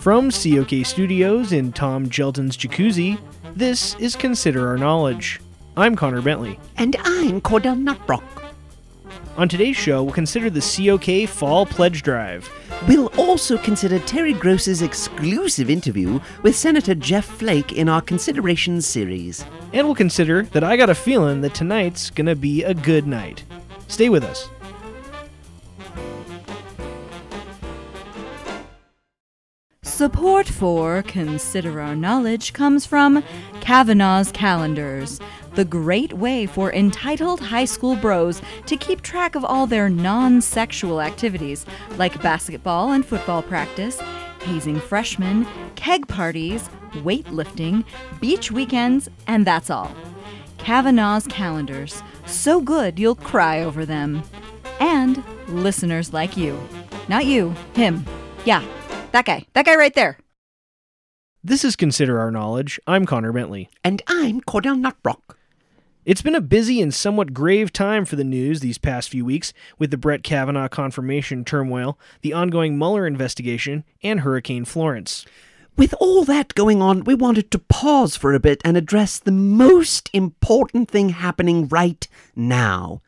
From COK Studios in Tom Gjelten's jacuzzi, this is Consider Our Knowledge. I'm Connor Bentley. And I'm Cordell Nutbrock. On today's show, we'll consider the COK Fall Pledge Drive. We'll also consider Terry Gross's exclusive interview with Senator Jeff Flake in our Considerations series. And we'll consider that I got a feeling that tonight's gonna be a good night. Stay with us. Support for Consider Our Knowledge comes from Kavanaugh's Calendars, the great way for entitled high school bros to keep track of all their non sexual activities like basketball and football practice, hazing freshmen, keg parties, weightlifting, beach weekends, and that's all. Kavanaugh's Calendars, so good you'll cry over them. And listeners like you. Not you, him. Yeah, that guy. That guy right there. This is Consider Our Knowledge. I'm Connor Bentley. And I'm Cordell Nutbrock. It's been a busy and somewhat grave time for the news these past few weeks with the Brett Kavanaugh confirmation turmoil, the ongoing Mueller investigation, and Hurricane Florence. With all that going on, we wanted to pause for a bit and address the most important thing happening right now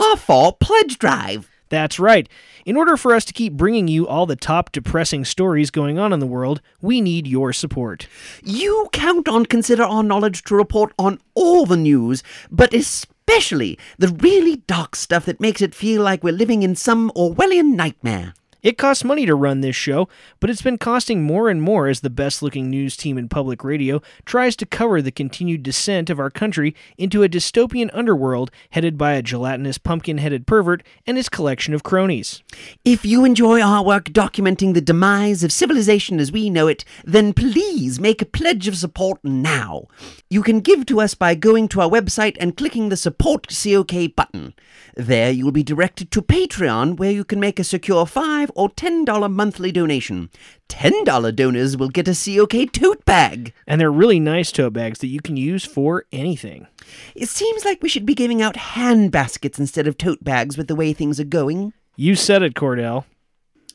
our fall pledge drive. That's right. In order for us to keep bringing you all the top depressing stories going on in the world, we need your support. You count on Consider Our Knowledge to report on all the news, but especially the really dark stuff that makes it feel like we're living in some Orwellian nightmare. It costs money to run this show, but it's been costing more and more as the best looking news team in public radio tries to cover the continued descent of our country into a dystopian underworld headed by a gelatinous pumpkin headed pervert and his collection of cronies. If you enjoy our work documenting the demise of civilization as we know it, then please make a pledge of support now. You can give to us by going to our website and clicking the Support COK button. There you'll be directed to Patreon, where you can make a secure 5 or $10 monthly donation. $10 donors will get a COK tote bag. And they're really nice tote bags that you can use for anything. It seems like we should be giving out hand baskets instead of tote bags with the way things are going. You said it, Cordell.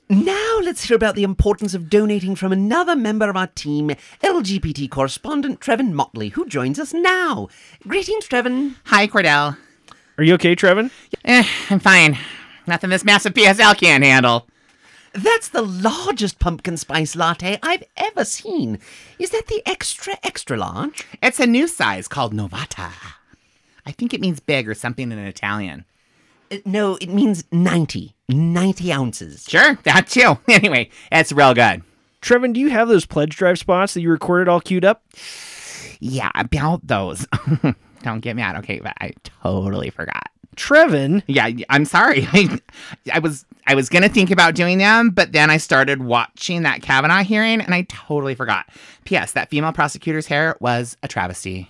Now let's hear about the importance of donating from another member of our team, LGBT correspondent Trevin Motley, who joins us now. Greetings, Trevin. Hi, Cordell. Are you okay, Trevin? Eh, I'm fine. Nothing this massive PSL can't handle. That's the largest pumpkin spice latte I've ever seen. Is that the extra, extra large? It's a new size called Novanta. I think it means big or something in Italian. Uh, no, it means 90. 90 ounces. Sure, that too. Anyway, it's real good. Trevin, do you have those pledge drive spots that you recorded all queued up? Yeah, about those. Don't get mad, okay? But I totally forgot. Trevin? Yeah, I'm sorry. I, I was I was gonna think about doing them, but then I started watching that Kavanaugh hearing, and I totally forgot. P.S. That female prosecutor's hair was a travesty.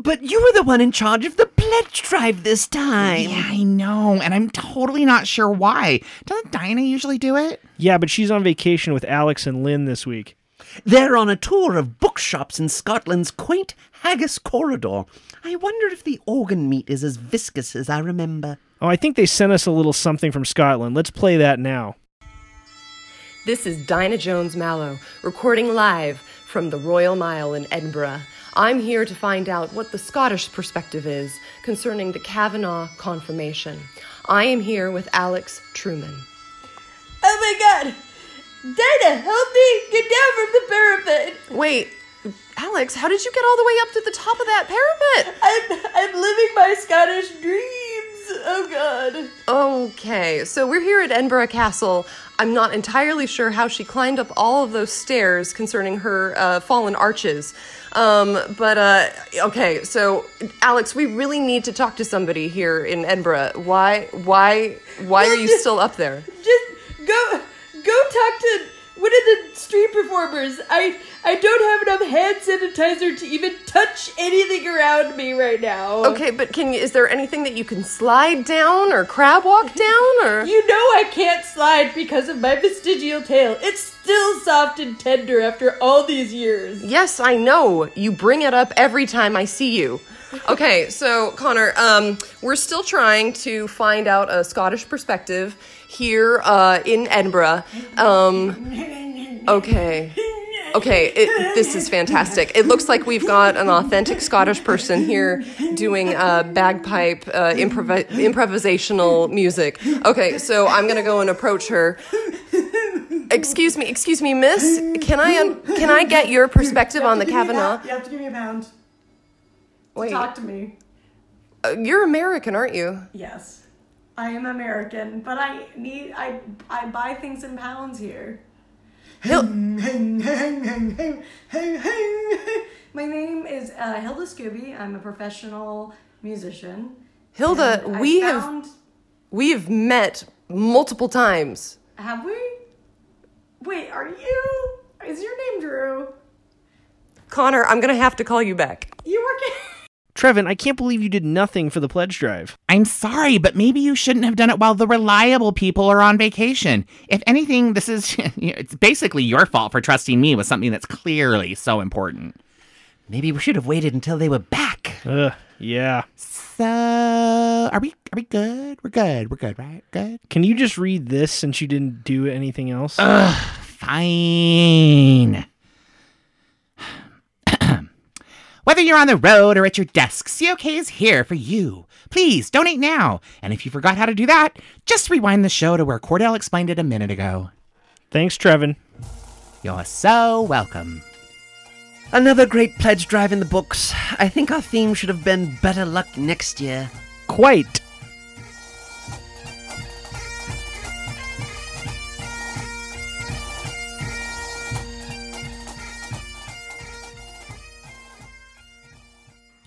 But you were the one in charge of the pledge drive this time. Yeah, I know, and I'm totally not sure why. Doesn't Dinah usually do it? Yeah, but she's on vacation with Alex and Lynn this week. They're on a tour of bookshops in Scotland's quaint Haggis corridor. I wonder if the organ meat is as viscous as I remember. Oh, I think they sent us a little something from Scotland. Let's play that now. This is Dinah Jones Mallow, recording live from the Royal Mile in Edinburgh. I'm here to find out what the Scottish perspective is concerning the Kavanaugh confirmation. I am here with Alex Truman. Oh my god! Dinah, help me get down from the parapet! Wait, Alex, how did you get all the way up to the top of that parapet? I'm, I'm living my Scottish dreams! Oh god. Okay, so we're here at Edinburgh Castle. I'm not entirely sure how she climbed up all of those stairs concerning her uh, fallen arches. Um, but, uh, okay, so, Alex, we really need to talk to somebody here in Edinburgh. Why, why, why are you still up there? Just go, go talk to one of the street performers. I, I don't have enough hand sanitizer to even touch anything around me right now. Okay, but can you, is there anything that you can slide down or crab walk down or? You know I can't slide because of my vestigial tail. It's still soft and tender after all these years. Yes, I know. You bring it up every time I see you. Okay, so Connor, um, we're still trying to find out a Scottish perspective here uh, in Edinburgh. Um, Okay. Okay, it, this is fantastic. It looks like we've got an authentic Scottish person here doing uh, bagpipe uh, improv- improvisational music. Okay, so I'm gonna go and approach her. Excuse me, excuse me, Miss. Can I un- can I get your perspective on the Kavanaugh? You have to give me a pound. Wait, Talk to me. uh, you're American, aren't you? Yes. I am American, but I need I I buy things in pounds here. Hil- My name is uh, Hilda Scooby. I'm a professional musician. Hilda, And I we have we've met multiple times. have we? Wait, are you? Is your name Drew? Connor, I'm gonna have to call you back. You work at. Trevin, I can't believe you did nothing for the pledge drive. I'm sorry, but maybe you shouldn't have done it while the reliable people are on vacation. If anything, this is it's basically your fault for trusting me with something that's clearly so important. Maybe we should have waited until they were back. Ugh, yeah. So, are we are we good? We're good. We're good, right? Good. Can you just read this since you didn't do anything else? Fine. Whether you're on the road or at your desk, COK is here for you. Please donate now. And if you forgot how to do that, just rewind the show to where Cordell explained it a minute ago. Thanks, Trevin. You're so welcome. Another great pledge drive in the books. I think our theme should have been better luck next year. Quite.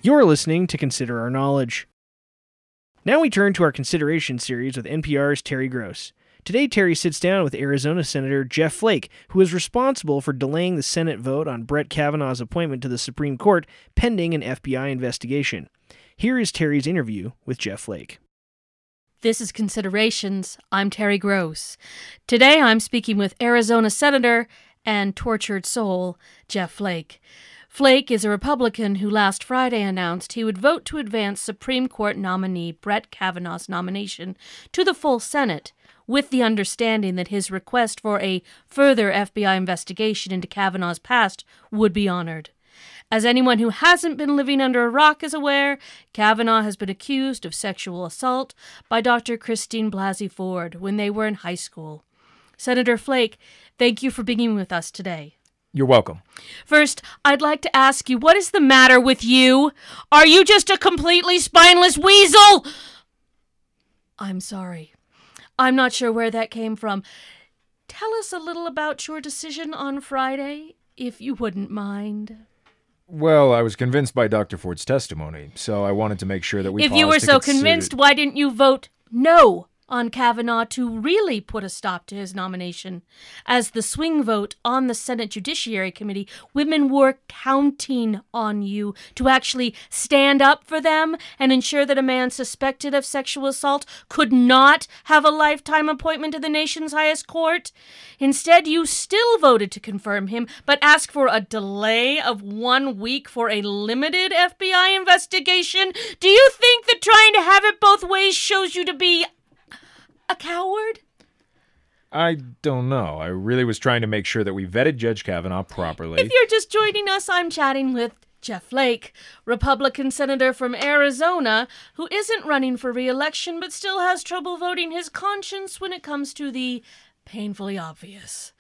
You're listening to Consider Our Knowledge. Now we turn to our consideration series with NPR's Terry Gross. Today, Terry sits down with Arizona Senator Jeff Flake, who is responsible for delaying the Senate vote on Brett Kavanaugh's appointment to the Supreme Court pending an FBI investigation. Here is Terry's interview with Jeff Flake. This is Considerations. I'm Terry Gross. Today I'm speaking with Arizona Senator and tortured soul Jeff Flake. Flake is a Republican who last Friday announced he would vote to advance Supreme Court nominee Brett Kavanaugh's nomination to the full Senate, with the understanding that his request for a further FBI investigation into Kavanaugh's past would be honored. As anyone who hasn't been living under a rock is aware, Kavanaugh has been accused of sexual assault by Dr. Christine Blasey Ford when they were in high school. Senator Flake, thank you for being with us today. You're welcome. First, I'd like to ask you what is the matter with you? Are you just a completely spineless weasel? I'm sorry. I'm not sure where that came from. Tell us a little about your decision on Friday, if you wouldn't mind. Well, I was convinced by Dr. Ford's testimony, so I wanted to make sure that we. if you were so consider- convinced, why didn't you vote no on Kavanaugh to really put a stop to his nomination? As the swing vote on the Senate Judiciary Committee, women were counting on you to actually stand up for them and ensure that a man suspected of sexual assault could not have a lifetime appointment to the nation's highest court. Instead, you still voted to confirm him, but asked for a delay of one week for a limited FBI investigation. Do you think that trying to have it both ways shows you to be a coward? I don't know. I really was trying to make sure that we vetted Judge Kavanaugh properly. If you're just joining us, I'm chatting with Jeff Flake, Republican senator from Arizona, who isn't running for re election but still has trouble voting his conscience when it comes to the painfully obvious.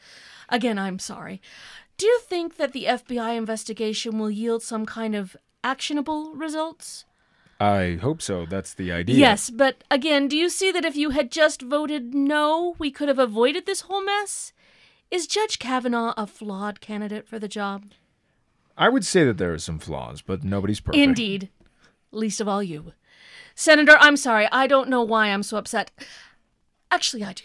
Again, I'm sorry. Do you think that the FBI investigation will yield some kind of actionable results? I hope so. That's the idea. Yes, but again, do you see that if you had just voted no, we could have avoided this whole mess? Is Judge Kavanaugh a flawed candidate for the job? I would say that there are some flaws, but nobody's perfect. Indeed. Least of all you. Senator, I'm sorry. I don't know why I'm so upset. Actually, I do.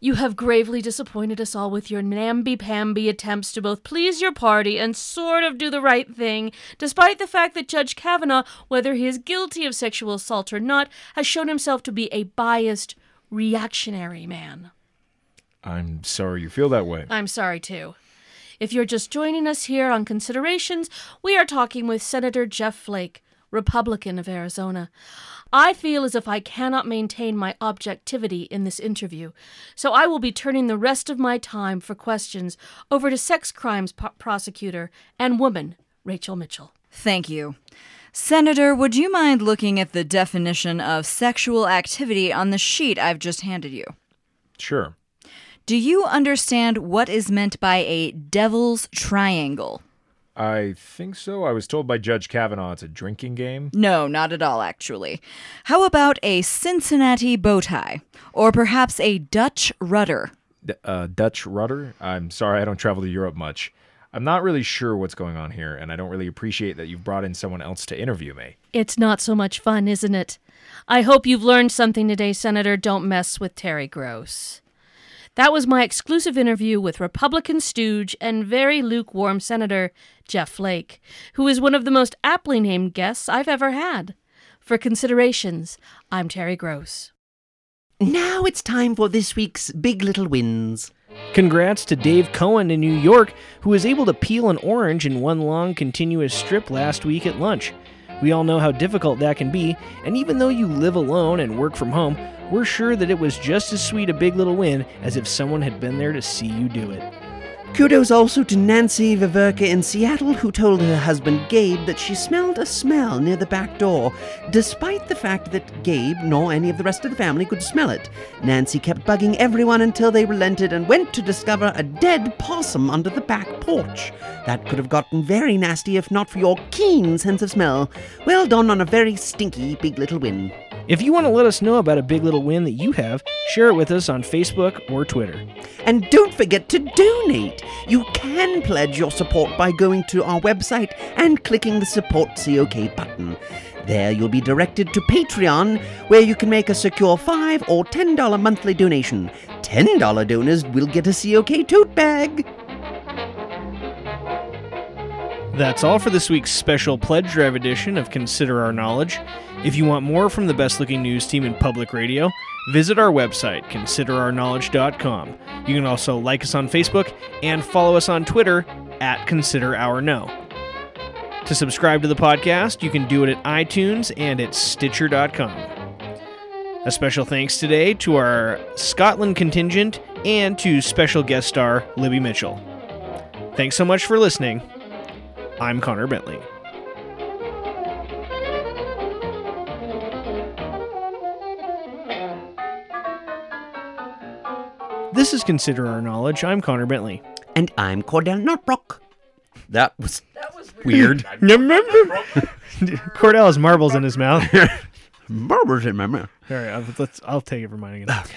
You have gravely disappointed us all with your namby-pamby attempts to both please your party and sort of do the right thing, despite the fact that Judge Kavanaugh, whether he is guilty of sexual assault or not, has shown himself to be a biased, reactionary man. I'm sorry you feel that way. I'm sorry, too. If you're just joining us here on Considerations, we are talking with Senator Jeff Flake, Republican of Arizona. I feel as if I cannot maintain my objectivity in this interview, so I will be turning the rest of my time for questions over to sex crimes po- prosecutor and woman Rachel Mitchell. Thank you. Senator, would you mind looking at the definition of sexual activity on the sheet I've just handed you? Sure. Do you understand what is meant by a devil's triangle? I think so. I was told by Judge Kavanaugh it's a drinking game. No, not at all, actually. How about a Cincinnati bow tie? Or perhaps a Dutch rudder? D- uh, Dutch rudder? I'm sorry, I don't travel to Europe much. I'm not really sure what's going on here, and I don't really appreciate that you've brought in someone else to interview me. It's not so much fun, isn't it? I hope you've learned something today, Senator. Don't mess with Terry Gross. That was my exclusive interview with Republican stooge and very lukewarm Senator Jeff Flake, who is one of the most aptly named guests I've ever had. For considerations, I'm Terry Gross. Now it's time for this week's Big Little Wins. Congrats to Dave Cohen in New York, who was able to peel an orange in one long continuous strip last week at lunch. We all know how difficult that can be, and even though you live alone and work from home, we're sure that it was just as sweet a big little win as if someone had been there to see you do it. Kudos also to Nancy Viverka in Seattle, who told her husband Gabe that she smelled a smell near the back door, despite the fact that Gabe nor any of the rest of the family could smell it. Nancy kept bugging everyone until they relented and went to discover a dead possum under the back porch. That could have gotten very nasty if not for your keen sense of smell. Well done on a very stinky big little win. If you want to let us know about a big little win that you have, share it with us on Facebook or Twitter. And don't forget to donate. You can pledge your support by going to our website and clicking the Support COK button. There you'll be directed to Patreon, where you can make a secure 5 or $10 monthly donation. $10 donors will get a COK tote bag. That's all for this week's special pledge drive edition of Consider Our Knowledge. If you want more from the best looking news team in public radio, visit our website, considerourknowledge.com. You can also like us on Facebook and follow us on Twitter at Consider Our Know. To subscribe to the podcast, you can do it at iTunes and at Stitcher.com. A special thanks today to our Scotland contingent and to special guest star Libby Mitchell. Thanks so much for listening. I'm Connor Bentley. This is Consider Our Knowledge. I'm Connor Bentley. And I'm Cordell Notbrook. That was, weird. Remember? Cordell has marbles in his mouth. Marbles in my mouth. All right, I'll, let's, I'll take it for mine again. Okay.